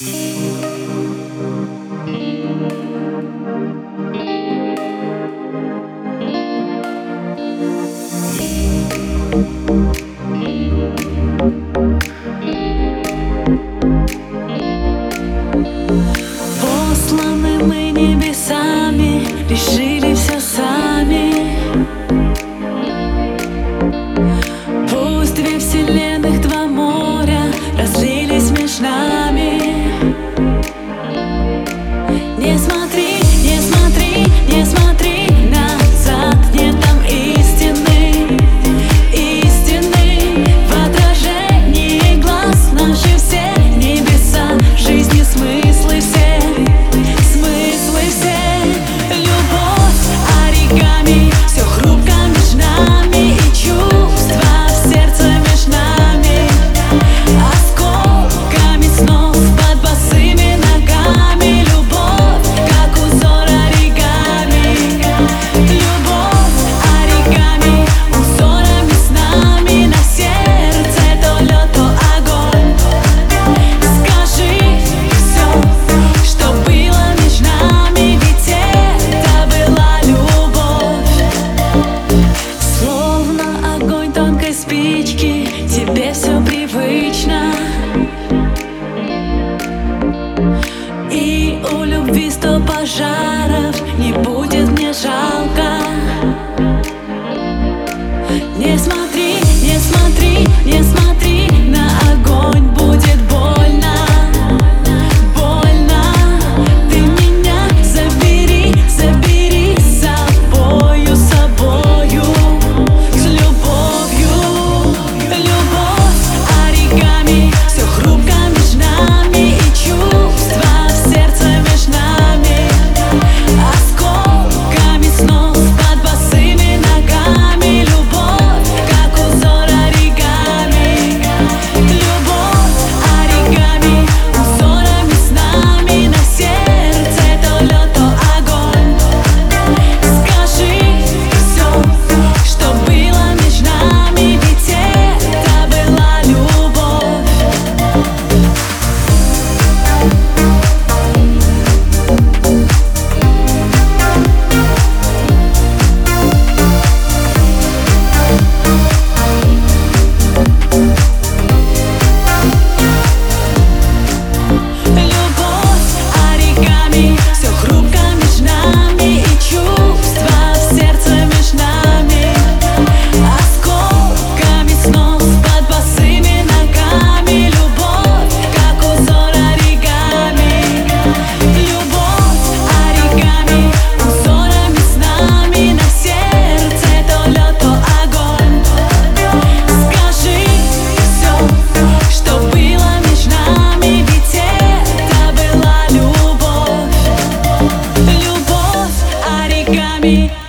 Посланы мы небесами, решили. Не смотри, не смотри, не смотри назад. Нет там истины, истины В отражении глаз. Наши все небеса Жизни все, смыслы все. Любовь оригами у любви сто пожаров не будет. got me.